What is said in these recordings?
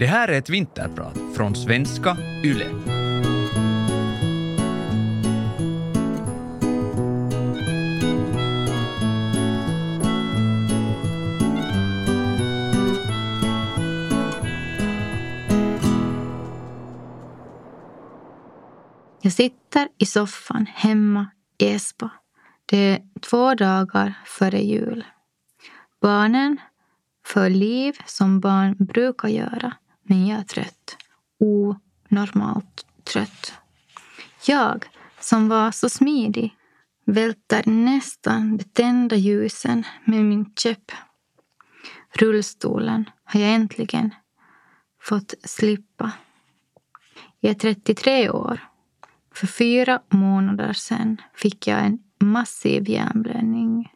Det här är ett vinterprat från svenska YLE. Jag sitter i soffan hemma i Esbo. Det är två dagar före jul. Barnen för liv som barn brukar göra, men jag är trött. Onormalt trött. Jag, som var så smidig, välter nästan de tända ljusen med min käpp. Rullstolen har jag äntligen fått slippa. Jag är 33 år. För fyra månader sedan fick jag en massiv hjärnblödning.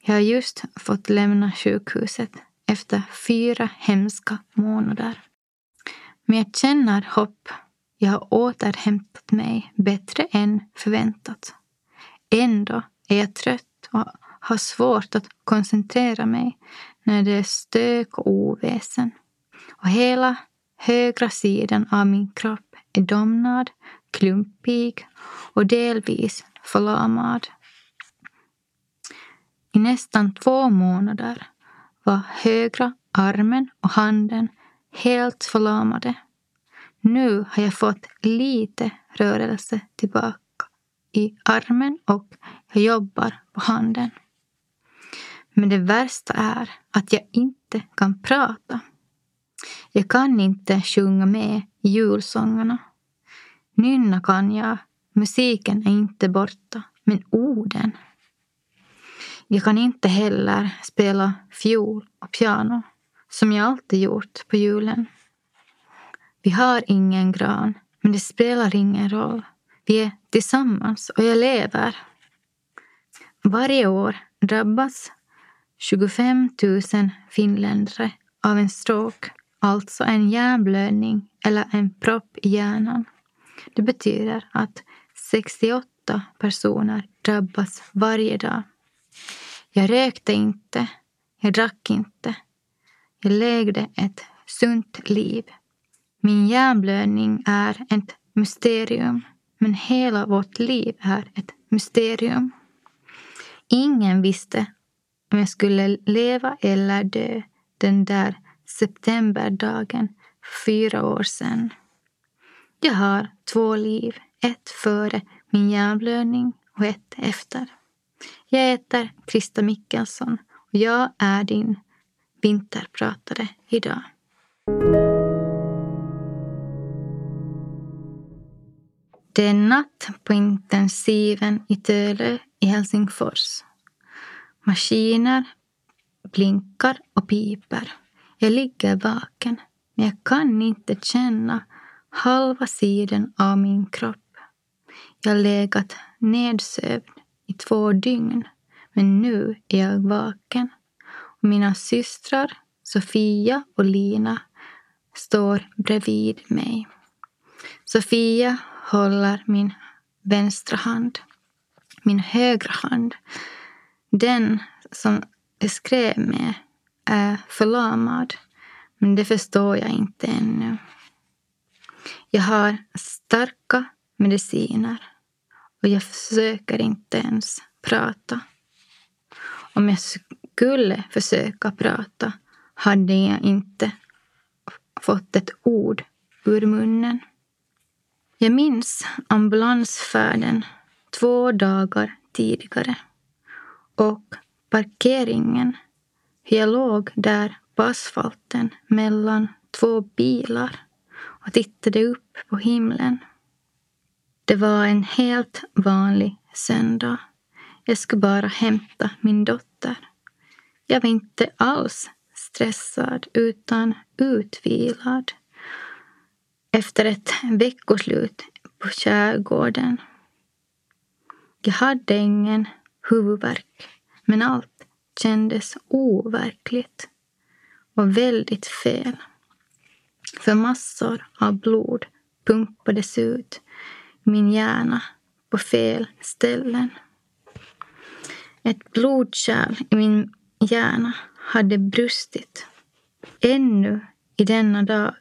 Jag har just fått lämna sjukhuset efter fyra hemska månader. Men jag känner hopp. Jag har återhämtat mig bättre än förväntat. Ändå är jag trött och har svårt att koncentrera mig när det är stök och oväsen. Och hela högra sidan av min kropp är domnad, klumpig och delvis förlamad. I nästan två månader var högra armen och handen helt förlamade. Nu har jag fått lite rörelse tillbaka i armen och jag jobbar på handen. Men det värsta är att jag inte kan prata. Jag kan inte sjunga med i julsångerna. Nynna kan jag, musiken är inte borta, men orden jag kan inte heller spela fiol och piano som jag alltid gjort på julen. Vi har ingen gran, men det spelar ingen roll. Vi är tillsammans och jag lever. Varje år drabbas 25 000 finländare av en stroke, alltså en hjärnblödning eller en propp i hjärnan. Det betyder att 68 personer drabbas varje dag. Jag rökte inte, jag drack inte. Jag levde ett sunt liv. Min hjärnblödning är ett mysterium, men hela vårt liv är ett mysterium. Ingen visste om jag skulle leva eller dö den där septemberdagen för fyra år sedan. Jag har två liv, ett före min hjärnblödning och ett efter. Jag heter Krista Mickelsson och jag är din vinterpratare idag. Det är natt på intensiven i Tölö i Helsingfors. Maskiner blinkar och piper. Jag ligger vaken, men jag kan inte känna halva sidan av min kropp. Jag har legat nedsövd i två dygn. Men nu är jag vaken. Och mina systrar Sofia och Lina står bredvid mig. Sofia håller min vänstra hand. Min högra hand, den som jag skrev med, är förlamad. Men det förstår jag inte ännu. Jag har starka mediciner och jag försöker inte ens prata. Om jag skulle försöka prata hade jag inte fått ett ord ur munnen. Jag minns ambulansfärden två dagar tidigare och parkeringen. Hur jag låg där på asfalten mellan två bilar och tittade upp på himlen. Det var en helt vanlig söndag. Jag skulle bara hämta min dotter. Jag var inte alls stressad utan utvilad efter ett veckoslut på kärgården. Jag hade ingen huvudvärk, men allt kändes overkligt och väldigt fel. För massor av blod pumpades ut min hjärna på fel ställen. Ett blodkärl i min hjärna hade brustit. Ännu i denna dag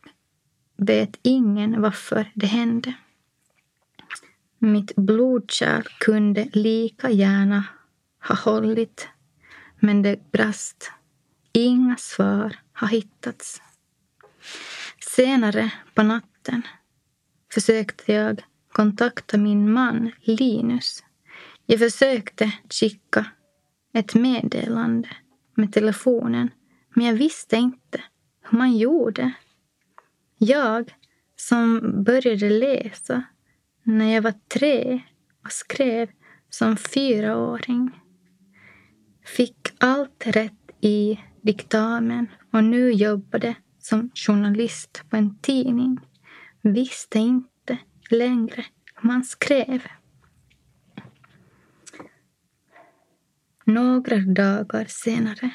vet ingen varför det hände. Mitt blodkärl kunde lika gärna ha hållit, men det brast. Inga svar har hittats. Senare på natten försökte jag kontakta min man Linus. Jag försökte skicka ett meddelande med telefonen, men jag visste inte hur man gjorde. Jag som började läsa när jag var tre och skrev som fyraåring fick allt rätt i diktamen och nu jobbade som journalist på en tidning visste inte längre man skrev. Några dagar senare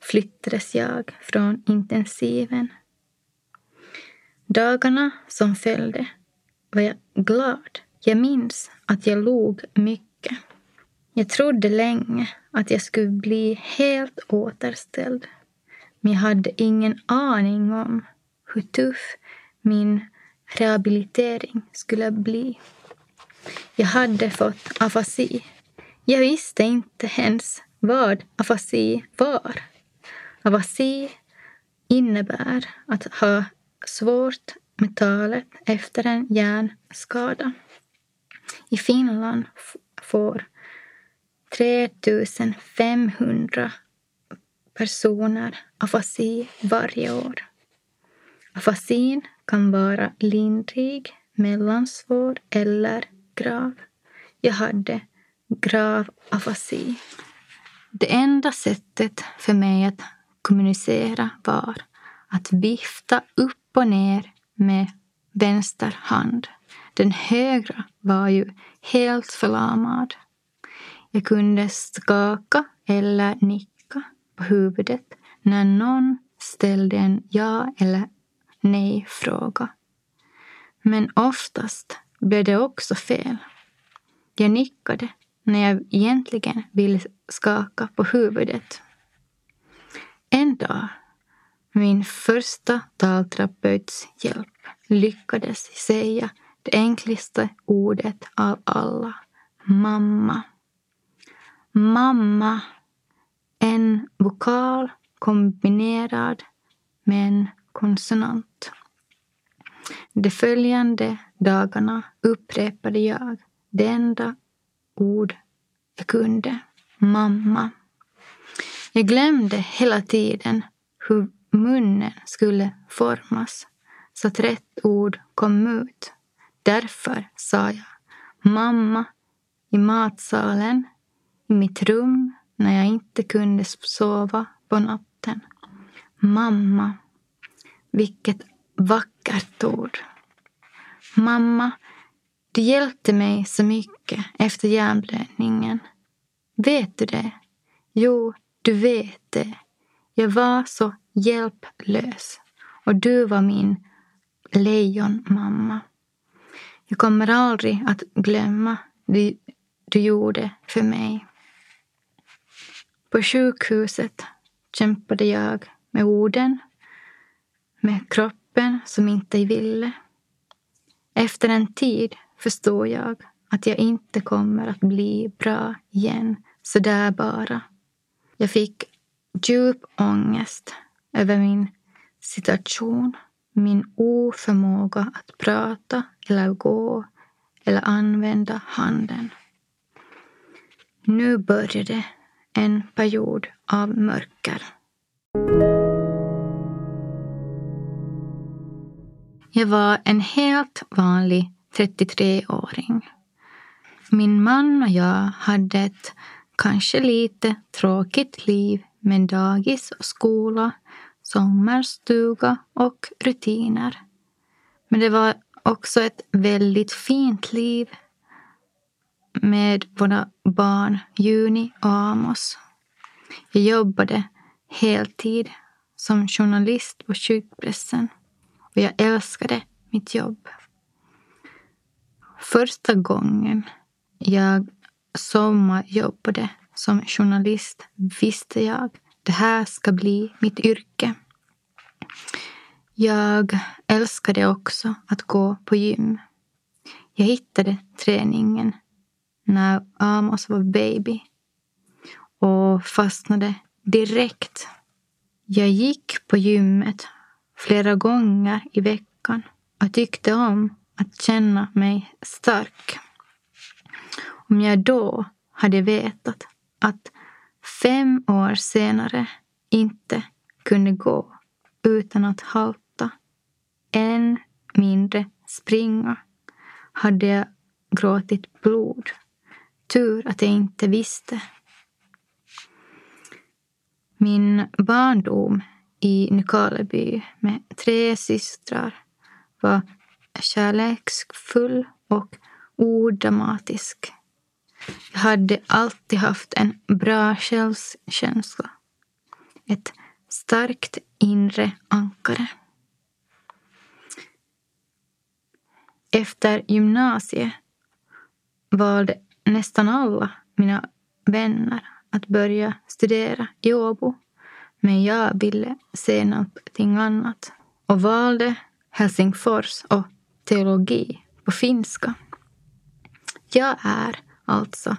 flyttades jag från intensiven. Dagarna som följde var jag glad. Jag minns att jag log mycket. Jag trodde länge att jag skulle bli helt återställd. Men jag hade ingen aning om hur tuff min rehabilitering skulle bli. Jag hade fått afasi. Jag visste inte ens vad afasi var. Afasi innebär att ha svårt med talet efter en hjärnskada. I Finland får 3500 personer afasi varje år. Afasin kan vara lindrig, mellansvår eller grav. Jag hade grav afasi. Det enda sättet för mig att kommunicera var att vifta upp och ner med vänster hand. Den högra var ju helt förlamad. Jag kunde skaka eller nicka på huvudet när någon ställde en ja eller nej-fråga. Men oftast blev det också fel. Jag nickade när jag egentligen ville skaka på huvudet. En dag, min första talterapeuts hjälp, lyckades säga det enklaste ordet av alla. Mamma. Mamma. En vokal kombinerad med en konsonant. De följande dagarna upprepade jag det enda ord jag kunde. Mamma. Jag glömde hela tiden hur munnen skulle formas så att rätt ord kom ut. Därför sa jag mamma i matsalen, i mitt rum när jag inte kunde sova på natten. Mamma. Vilket vackert ord. Mamma, du hjälpte mig så mycket efter hjärnblödningen. Vet du det? Jo, du vet det. Jag var så hjälplös och du var min lejonmamma. Jag kommer aldrig att glömma det du gjorde för mig. På sjukhuset kämpade jag med orden, med kroppen som inte ville. Efter en tid förstår jag att jag inte kommer att bli bra igen så där bara. Jag fick djup ångest över min situation, min oförmåga att prata eller gå eller använda handen. Nu började en period av mörker. Jag var en helt vanlig 33-åring. Min man och jag hade ett kanske lite tråkigt liv med dagis och skola, sommarstuga och rutiner. Men det var också ett väldigt fint liv med våra barn Juni och Amos. Jag jobbade heltid som journalist på sjukpressen och jag älskade mitt jobb. Första gången jag sommarjobbade som journalist visste jag att det här ska bli mitt yrke. Jag älskade också att gå på gym. Jag hittade träningen när Amos var baby och fastnade direkt. Jag gick på gymmet flera gånger i veckan och tyckte om att känna mig stark. Om jag då hade vetat att fem år senare inte kunde gå utan att halta, än mindre springa, hade jag gråtit blod. Tur att jag inte visste. Min barndom i Nykarleby med tre systrar var kärleksfull och odramatisk. Jag hade alltid haft en bra självkänsla. Ett starkt inre ankare. Efter gymnasiet valde nästan alla mina vänner att börja studera i Åbo. Men jag ville se någonting annat och valde Helsingfors och teologi på finska. Jag är alltså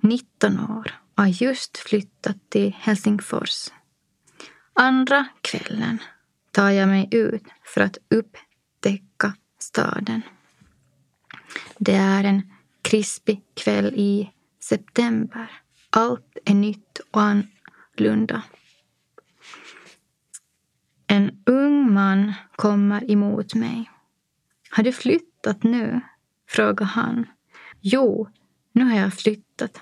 19 år och har just flyttat till Helsingfors. Andra kvällen tar jag mig ut för att upptäcka staden. Det är en krispig kväll i september. Allt är nytt och annorlunda. En ung man kommer emot mig. Har du flyttat nu? frågar han. Jo, nu har jag flyttat.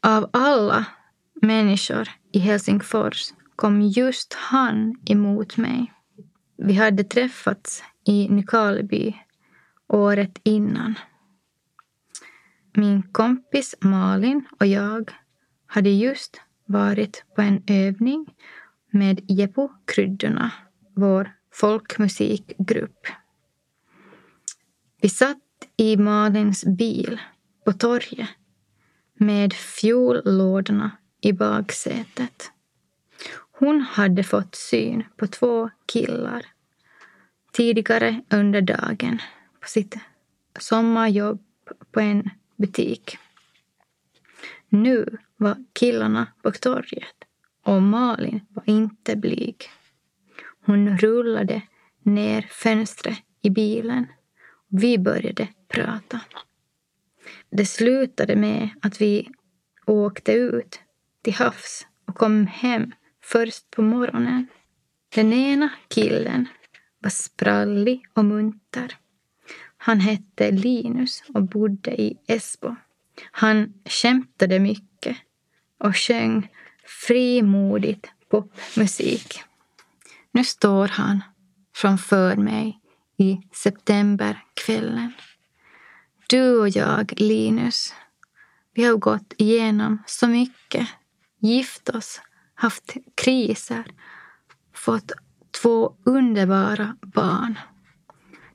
Av alla människor i Helsingfors kom just han emot mig. Vi hade träffats i Nykarleby året innan. Min kompis Malin och jag hade just varit på en övning med Jeppo-kryddorna, vår folkmusikgrupp. Vi satt i Malins bil på torget med fiollådorna i baksätet. Hon hade fått syn på två killar tidigare under dagen på sitt sommarjobb på en butik. Nu var killarna på torget och Malin var inte blyg. Hon rullade ner fönstret i bilen. Vi började prata. Det slutade med att vi åkte ut till havs och kom hem först på morgonen. Den ena killen var sprallig och munter. Han hette Linus och bodde i Esbo. Han skämtade mycket och sjöng frimodigt popmusik. Nu står han framför mig i septemberkvällen. Du och jag, Linus, vi har gått igenom så mycket, gift oss, haft kriser, fått två underbara barn.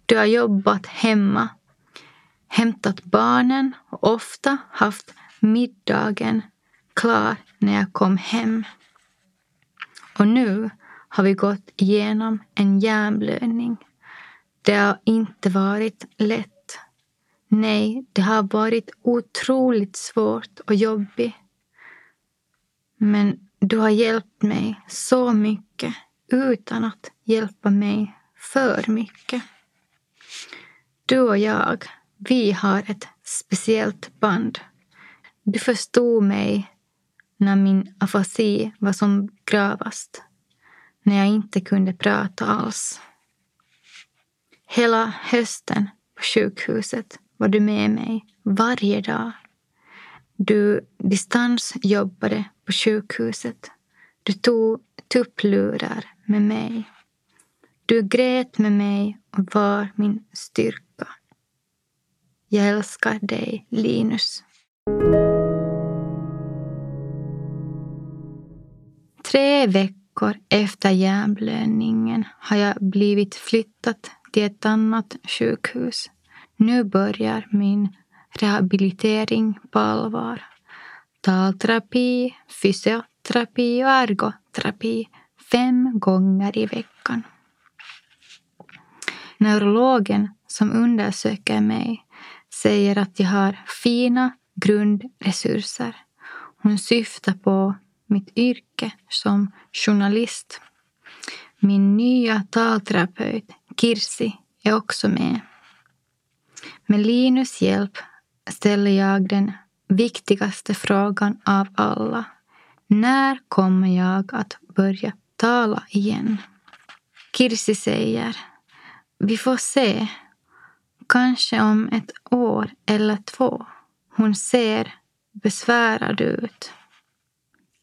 Du har jobbat hemma, hämtat barnen och ofta haft middagen klar när jag kom hem. Och nu har vi gått igenom en hjärnblödning. Det har inte varit lätt. Nej, det har varit otroligt svårt och jobbigt. Men du har hjälpt mig så mycket utan att hjälpa mig för mycket. Du och jag, vi har ett speciellt band. Du förstod mig när min afasi var som gravast. När jag inte kunde prata alls. Hela hösten på sjukhuset var du med mig varje dag. Du distansjobbade på sjukhuset. Du tog tupplurar med mig. Du grät med mig och var min styrka. Jag älskar dig, Linus. Tre veckor efter hjärnblödningen har jag blivit flyttad till ett annat sjukhus. Nu börjar min rehabilitering på allvar. Talterapi, fysioterapi och ergoterapi fem gånger i veckan. Neurologen som undersöker mig säger att jag har fina grundresurser. Hon syftar på mitt yrke som journalist. Min nya talterapeut Kirsi är också med. Med Linus hjälp ställer jag den viktigaste frågan av alla. När kommer jag att börja tala igen? Kirsi säger, vi får se. Kanske om ett år eller två. Hon ser besvärad ut.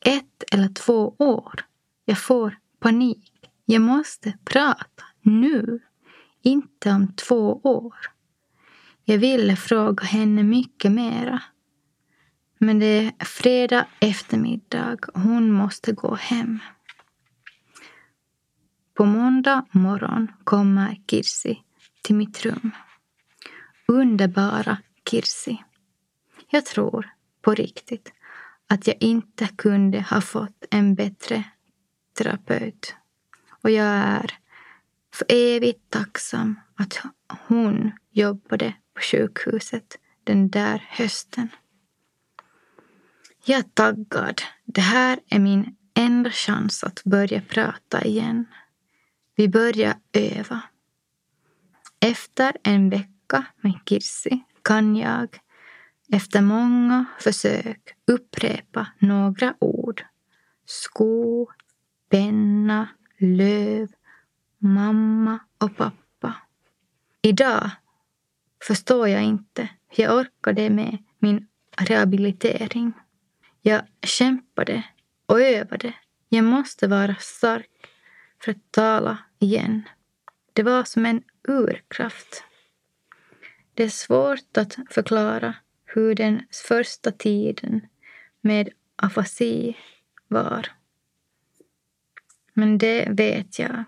Ett eller två år. Jag får panik. Jag måste prata nu, inte om två år. Jag ville fråga henne mycket mera. Men det är fredag eftermiddag och hon måste gå hem. På måndag morgon kommer Kirsi till mitt rum. Underbara Kirsi. Jag tror på riktigt att jag inte kunde ha fått en bättre terapeut. Och jag är för evigt tacksam att hon jobbade på sjukhuset den där hösten. Jag är taggad. Det här är min enda chans att börja prata igen. Vi börjar öva. Efter en vecka med Kirsi kan jag efter många försök upprepa några ord. Sko, penna, löv, mamma och pappa. Idag förstår jag inte hur jag orkade med min rehabilitering. Jag kämpade och övade. Jag måste vara stark för att tala igen. Det var som en urkraft. Det är svårt att förklara hur den första tiden med afasi var. Men det vet jag.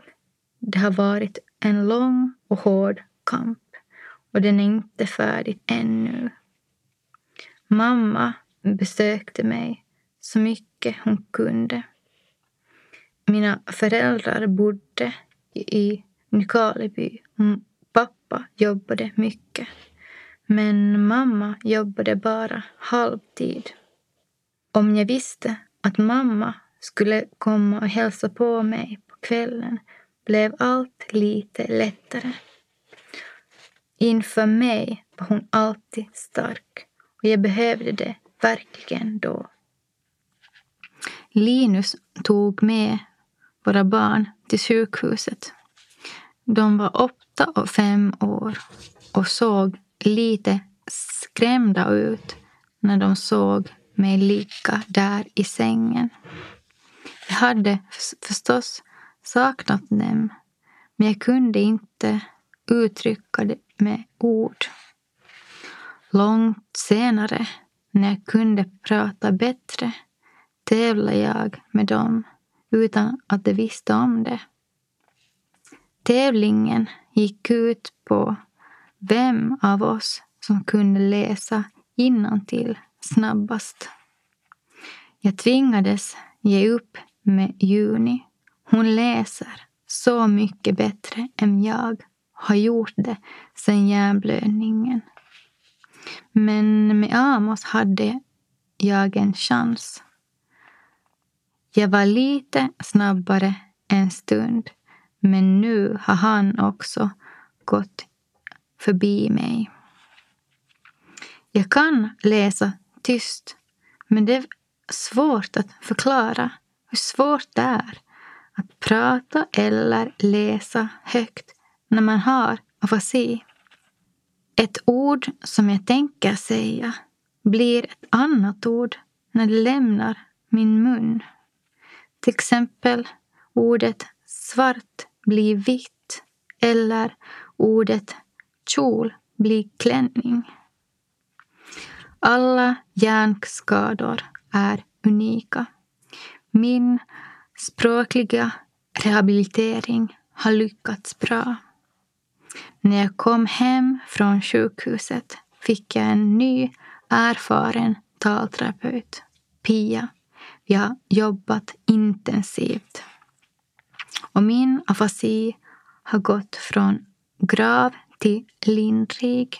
Det har varit en lång och hård kamp och den är inte färdig ännu. Mamma besökte mig så mycket hon kunde. Mina föräldrar bodde i Nykarleby. Pappa jobbade mycket. Men mamma jobbade bara halvtid. Om jag visste att mamma skulle komma och hälsa på mig på kvällen blev allt lite lättare. Inför mig var hon alltid stark och jag behövde det verkligen då. Linus tog med våra barn till sjukhuset. De var åtta och fem år och såg lite skrämda ut när de såg mig ligga där i sängen. Jag hade förstås saknat dem men jag kunde inte uttrycka det med ord. Långt senare, när jag kunde prata bättre, tävlade jag med dem utan att de visste om det. Tävlingen gick ut på vem av oss som kunde läsa till snabbast. Jag tvingades ge upp med Juni. Hon läser så mycket bättre än jag har gjort det sen hjärnblödningen. Men med Amos hade jag en chans. Jag var lite snabbare en stund, men nu har han också gått förbi mig. Jag kan läsa tyst, men det är svårt att förklara hur svårt det är att prata eller läsa högt när man har afasi. Ett ord som jag tänker säga blir ett annat ord när det lämnar min mun. Till exempel ordet svart blir vitt eller ordet kjol blir klänning. Alla hjärnskador är unika. Min språkliga rehabilitering har lyckats bra. När jag kom hem från sjukhuset fick jag en ny erfaren talterapeut, Pia. Vi har jobbat intensivt. Och min afasi har gått från grav till lindrig.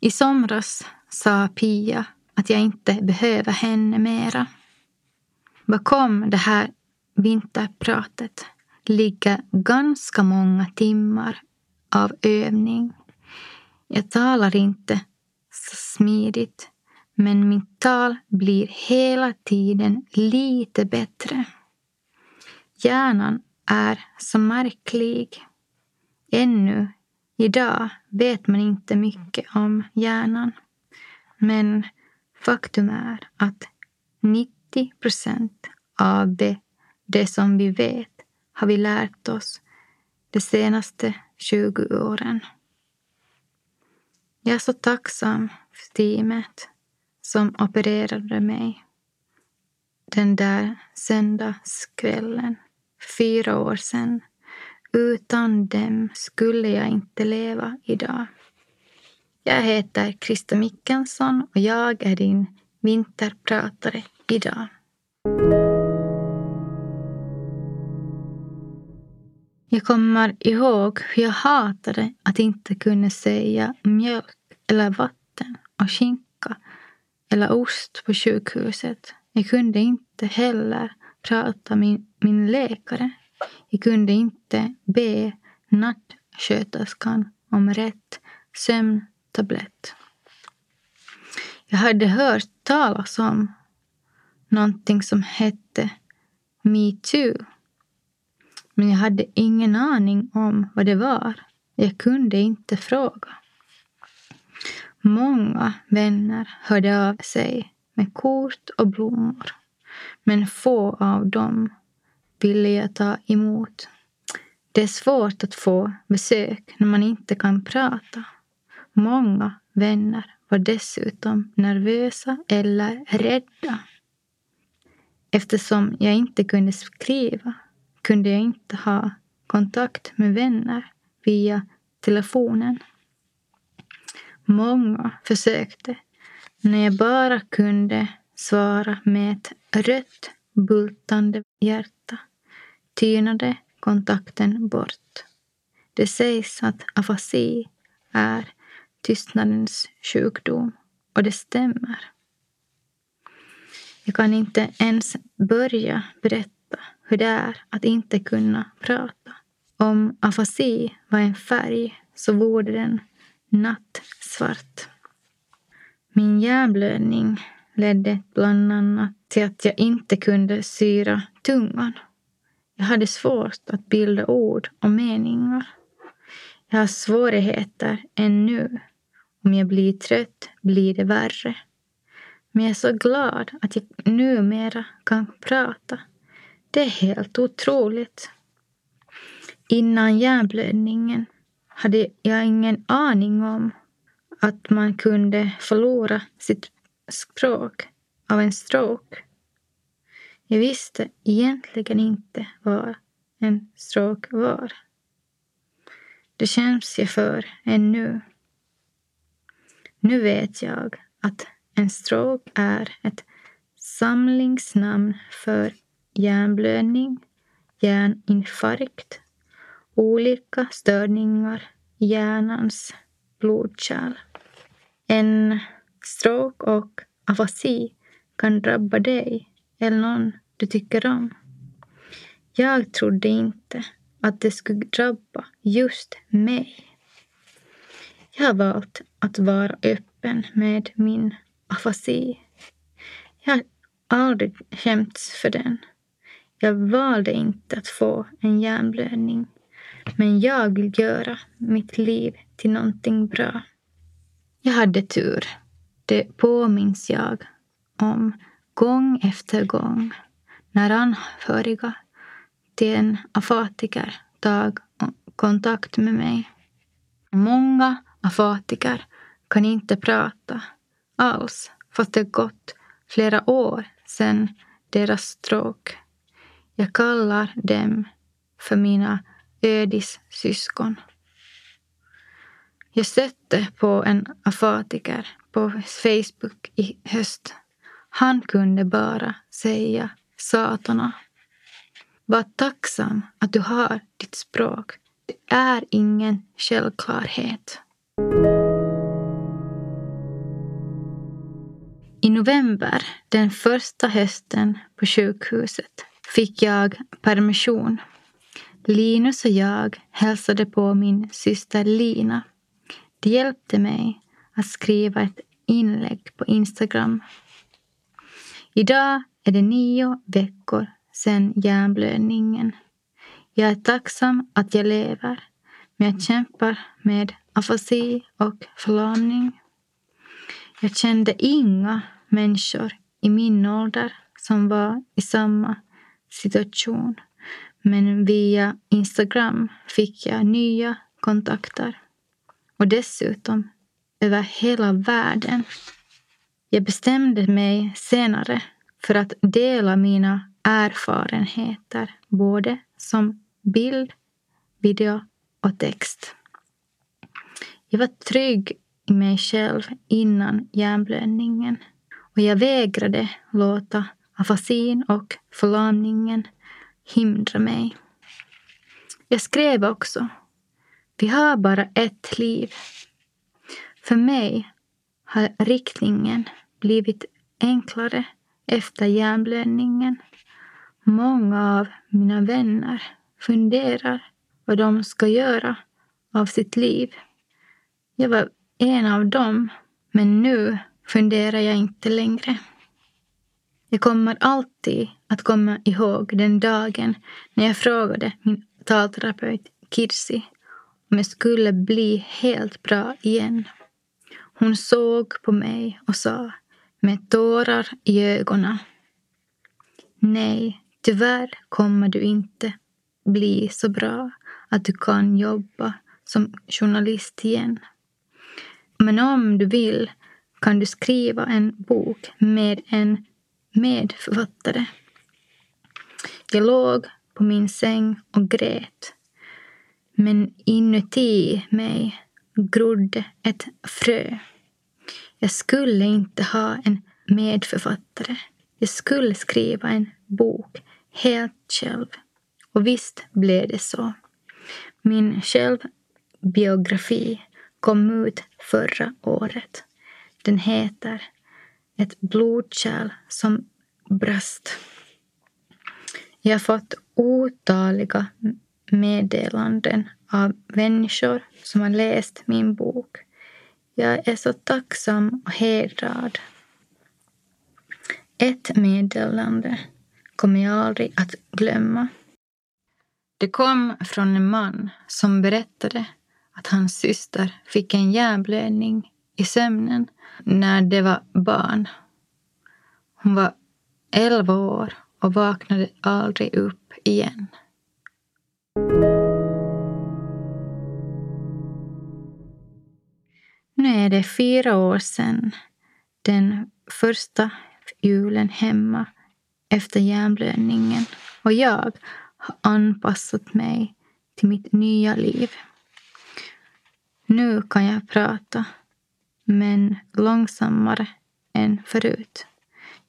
I somras sa Pia att jag inte behöver henne mera. Bakom det här vinterpratet ligger ganska många timmar av övning. Jag talar inte så smidigt, men mitt tal blir hela tiden lite bättre. Hjärnan är så märklig. Ännu idag vet man inte mycket om hjärnan. Men faktum är att 90 procent av det, det som vi vet har vi lärt oss de senaste 20 åren. Jag är så tacksam för teamet som opererade mig den där söndagskvällen fyra år sedan. Utan dem skulle jag inte leva idag. Jag heter Krista Mickensson och jag är din vinterpratare idag. Jag kommer ihåg hur jag hatade att inte kunna säga mjölk eller vatten och skinka eller ost på sjukhuset. Jag kunde inte heller prata med min läkare. Jag kunde inte be nattsköterskan om rätt sömntablett. Jag hade hört talas om någonting som hette metoo. Men jag hade ingen aning om vad det var. Jag kunde inte fråga. Många vänner hörde av sig med kort och blommor. Men få av dem ville jag ta emot. Det är svårt att få besök när man inte kan prata. Många vänner var dessutom nervösa eller rädda. Eftersom jag inte kunde skriva kunde jag inte ha kontakt med vänner via telefonen. Många försökte, när jag bara kunde svara med ett rött bultande hjärta tynade kontakten bort. Det sägs att afasi är tystnadens sjukdom och det stämmer. Jag kan inte ens börja berätta hur det är att inte kunna prata. Om afasi var en färg så vore den nattsvart. Min hjärnblödning ledde bland annat till att jag inte kunde syra tungan. Jag hade svårt att bilda ord och meningar. Jag har svårigheter ännu. Om jag blir trött blir det värre. Men jag är så glad att jag numera kan prata. Det är helt otroligt. Innan hjärnblödningen hade jag ingen aning om att man kunde förlora sitt språk av en stroke. Jag visste egentligen inte vad en stroke var. Det känns jag för ännu. Nu vet jag att en stroke är ett samlingsnamn för hjärnblödning, hjärninfarkt, olika störningar i hjärnans blodkärl. En stroke och afasi kan drabba dig eller någon du tycker om. Jag trodde inte att det skulle drabba just mig. Jag har valt att vara öppen med min afasi. Jag har aldrig skämts för den. Jag valde inte att få en hjärnblödning. Men jag vill göra mitt liv till någonting bra. Jag hade tur. Det påminns jag om gång efter gång när anhöriga till en afatiker tar kontakt med mig. Många afatiker kan inte prata alls fast det gått flera år sedan deras stroke. Jag kallar dem för mina ödissyskon. Jag stötte på en afatiker på Facebook i höst. Han kunde bara säga satana. Var tacksam att du har ditt språk. Det är ingen självklarhet. I november, den första hösten på sjukhuset, fick jag permission. Linus och jag hälsade på min syster Lina. Det hjälpte mig att skriva ett inlägg på Instagram. Idag är det nio veckor sedan hjärnblödningen. Jag är tacksam att jag lever, men jag kämpar med afasi och förlamning. Jag kände inga människor i min ålder som var i samma situation. Men via Instagram fick jag nya kontakter. Och dessutom över hela världen. Jag bestämde mig senare för att dela mina erfarenheter både som bild, video och text. Jag var trygg i mig själv innan hjärnblödningen och jag vägrade låta afasin och förlamningen hindra mig. Jag skrev också. Vi har bara ett liv. För mig har riktningen blivit enklare efter hjärnblödningen. Många av mina vänner funderar vad de ska göra av sitt liv. Jag var en av dem, men nu funderar jag inte längre. Jag kommer alltid att komma ihåg den dagen när jag frågade min talterapeut Kirsi om jag skulle bli helt bra igen. Hon såg på mig och sa med tårar i ögonen. Nej, tyvärr kommer du inte bli så bra att du kan jobba som journalist igen. Men om du vill kan du skriva en bok med en medförfattare. Jag låg på min säng och grät. Men inuti mig grodde ett frö. Jag skulle inte ha en medförfattare. Jag skulle skriva en bok helt själv. Och visst blev det så. Min självbiografi kom ut förra året. Den heter Ett blodkärl som brast. Jag har fått otaliga meddelanden av människor som har läst min bok. Jag är så tacksam och hedrad. Ett meddelande kommer jag aldrig att glömma. Det kom från en man som berättade att hans syster fick en hjärnblödning i sömnen när de var barn. Hon var elva år och vaknade aldrig upp igen. Är det fyra år sedan den första julen hemma efter hjärnblödningen och jag har anpassat mig till mitt nya liv. Nu kan jag prata, men långsammare än förut.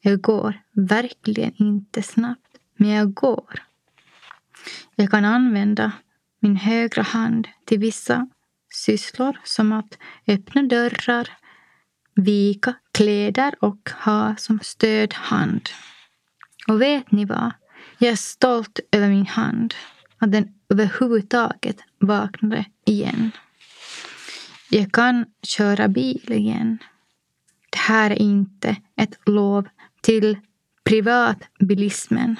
Jag går verkligen inte snabbt, men jag går. Jag kan använda min högra hand till vissa sysslor som att öppna dörrar, vika kläder och ha som stödhand. Och vet ni vad? Jag är stolt över min hand, att den överhuvudtaget vaknade igen. Jag kan köra bil igen. Det här är inte ett lov till privatbilismen.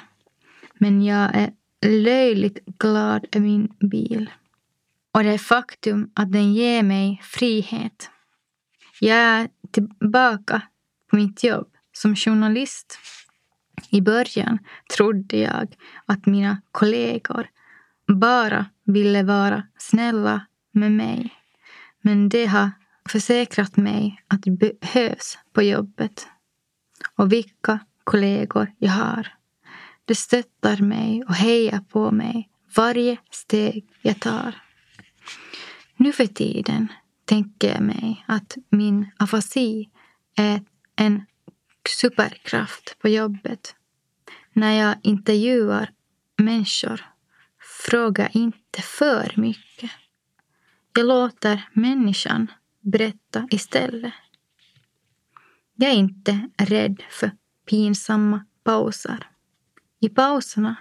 Men jag är löjligt glad över min bil. Och det faktum att den ger mig frihet. Jag är tillbaka på mitt jobb som journalist. I början trodde jag att mina kollegor bara ville vara snälla med mig. Men det har försäkrat mig att det behövs på jobbet. Och vilka kollegor jag har. Det stöttar mig och hejar på mig varje steg jag tar. Nu för tiden tänker jag mig att min afasi är en superkraft på jobbet. När jag intervjuar människor frågar inte för mycket. Jag låter människan berätta istället. Jag är inte rädd för pinsamma pauser. I pauserna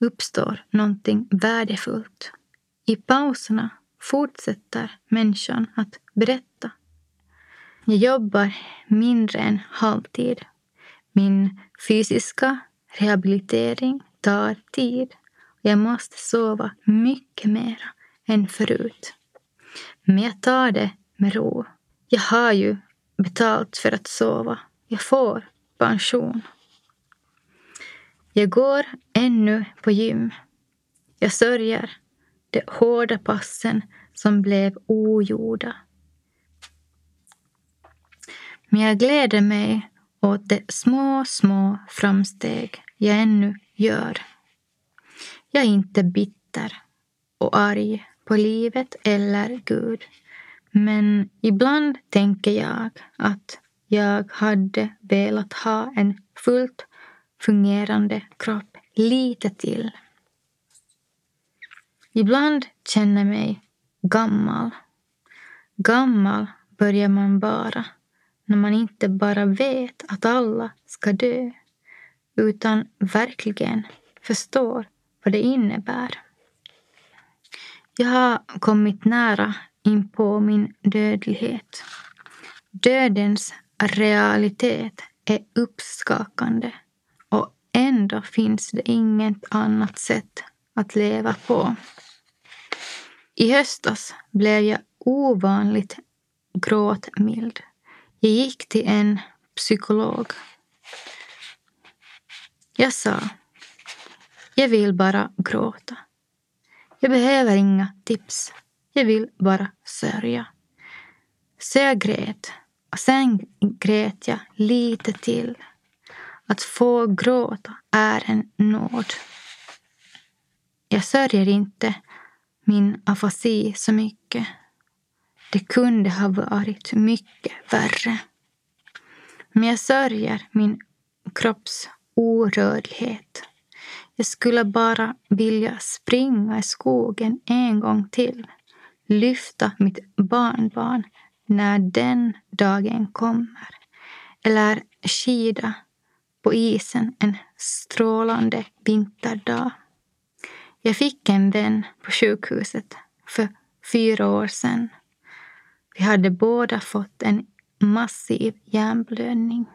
uppstår någonting värdefullt. I pauserna fortsätter människan att berätta. Jag jobbar mindre än halvtid. Min fysiska rehabilitering tar tid. Jag måste sova mycket mer än förut. Men jag tar det med ro. Jag har ju betalt för att sova. Jag får pension. Jag går ännu på gym. Jag sörjer de hårda passen som blev ogjorda. Men jag gläder mig åt de små, små framsteg jag ännu gör. Jag är inte bitter och arg på livet eller Gud. Men ibland tänker jag att jag hade velat ha en fullt fungerande kropp lite till. Ibland känner jag mig gammal. Gammal börjar man vara när man inte bara vet att alla ska dö utan verkligen förstår vad det innebär. Jag har kommit nära in på min dödlighet. Dödens realitet är uppskakande och ändå finns det inget annat sätt att leva på. I höstas blev jag ovanligt gråtmild. Jag gick till en psykolog. Jag sa, jag vill bara gråta. Jag behöver inga tips. Jag vill bara sörja. Så jag grät. Och sen grät jag lite till. Att få gråta är en nåd. Jag sörjer inte min afasi så mycket. Det kunde ha varit mycket värre. Men jag sörjer min kropps orörlighet. Jag skulle bara vilja springa i skogen en gång till. Lyfta mitt barnbarn när den dagen kommer. Eller skida på isen en strålande vinterdag. Jag fick en vän på sjukhuset för fyra år sedan. Vi hade båda fått en massiv hjärnblödning.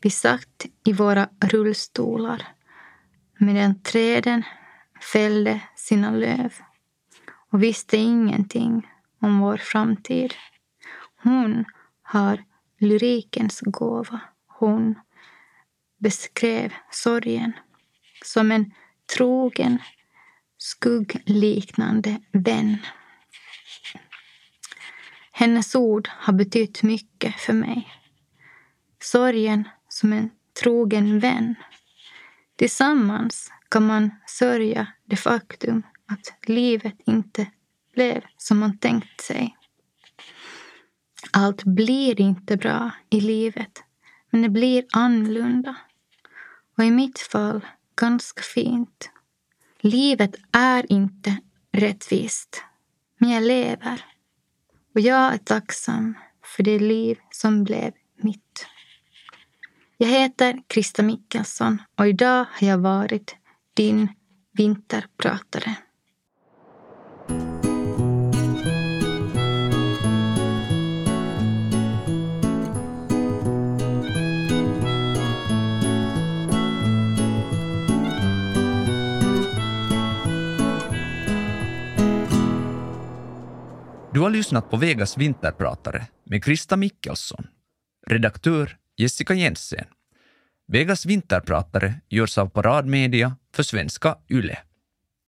Vi satt i våra rullstolar medan träden fällde sina löv och visste ingenting om vår framtid. Hon har lyrikens gåva. Hon beskrev sorgen som en trogen, skuggliknande vän. Hennes ord har betytt mycket för mig. Sorgen som en trogen vän. Tillsammans kan man sörja det faktum att livet inte blev som man tänkt sig. Allt blir inte bra i livet, men det blir annorlunda. Och i mitt fall ganska fint. Livet är inte rättvist, men jag lever. Och jag är tacksam för det liv som blev mitt. Jag heter Krista Mikkelsson och idag har jag varit din vinterpratare. Du har lyssnat på Vegas vinterpratare med Krista Mikkelsson. Redaktör Jessica Jensen. Vegas vinterpratare görs av Paradmedia för svenska YLE.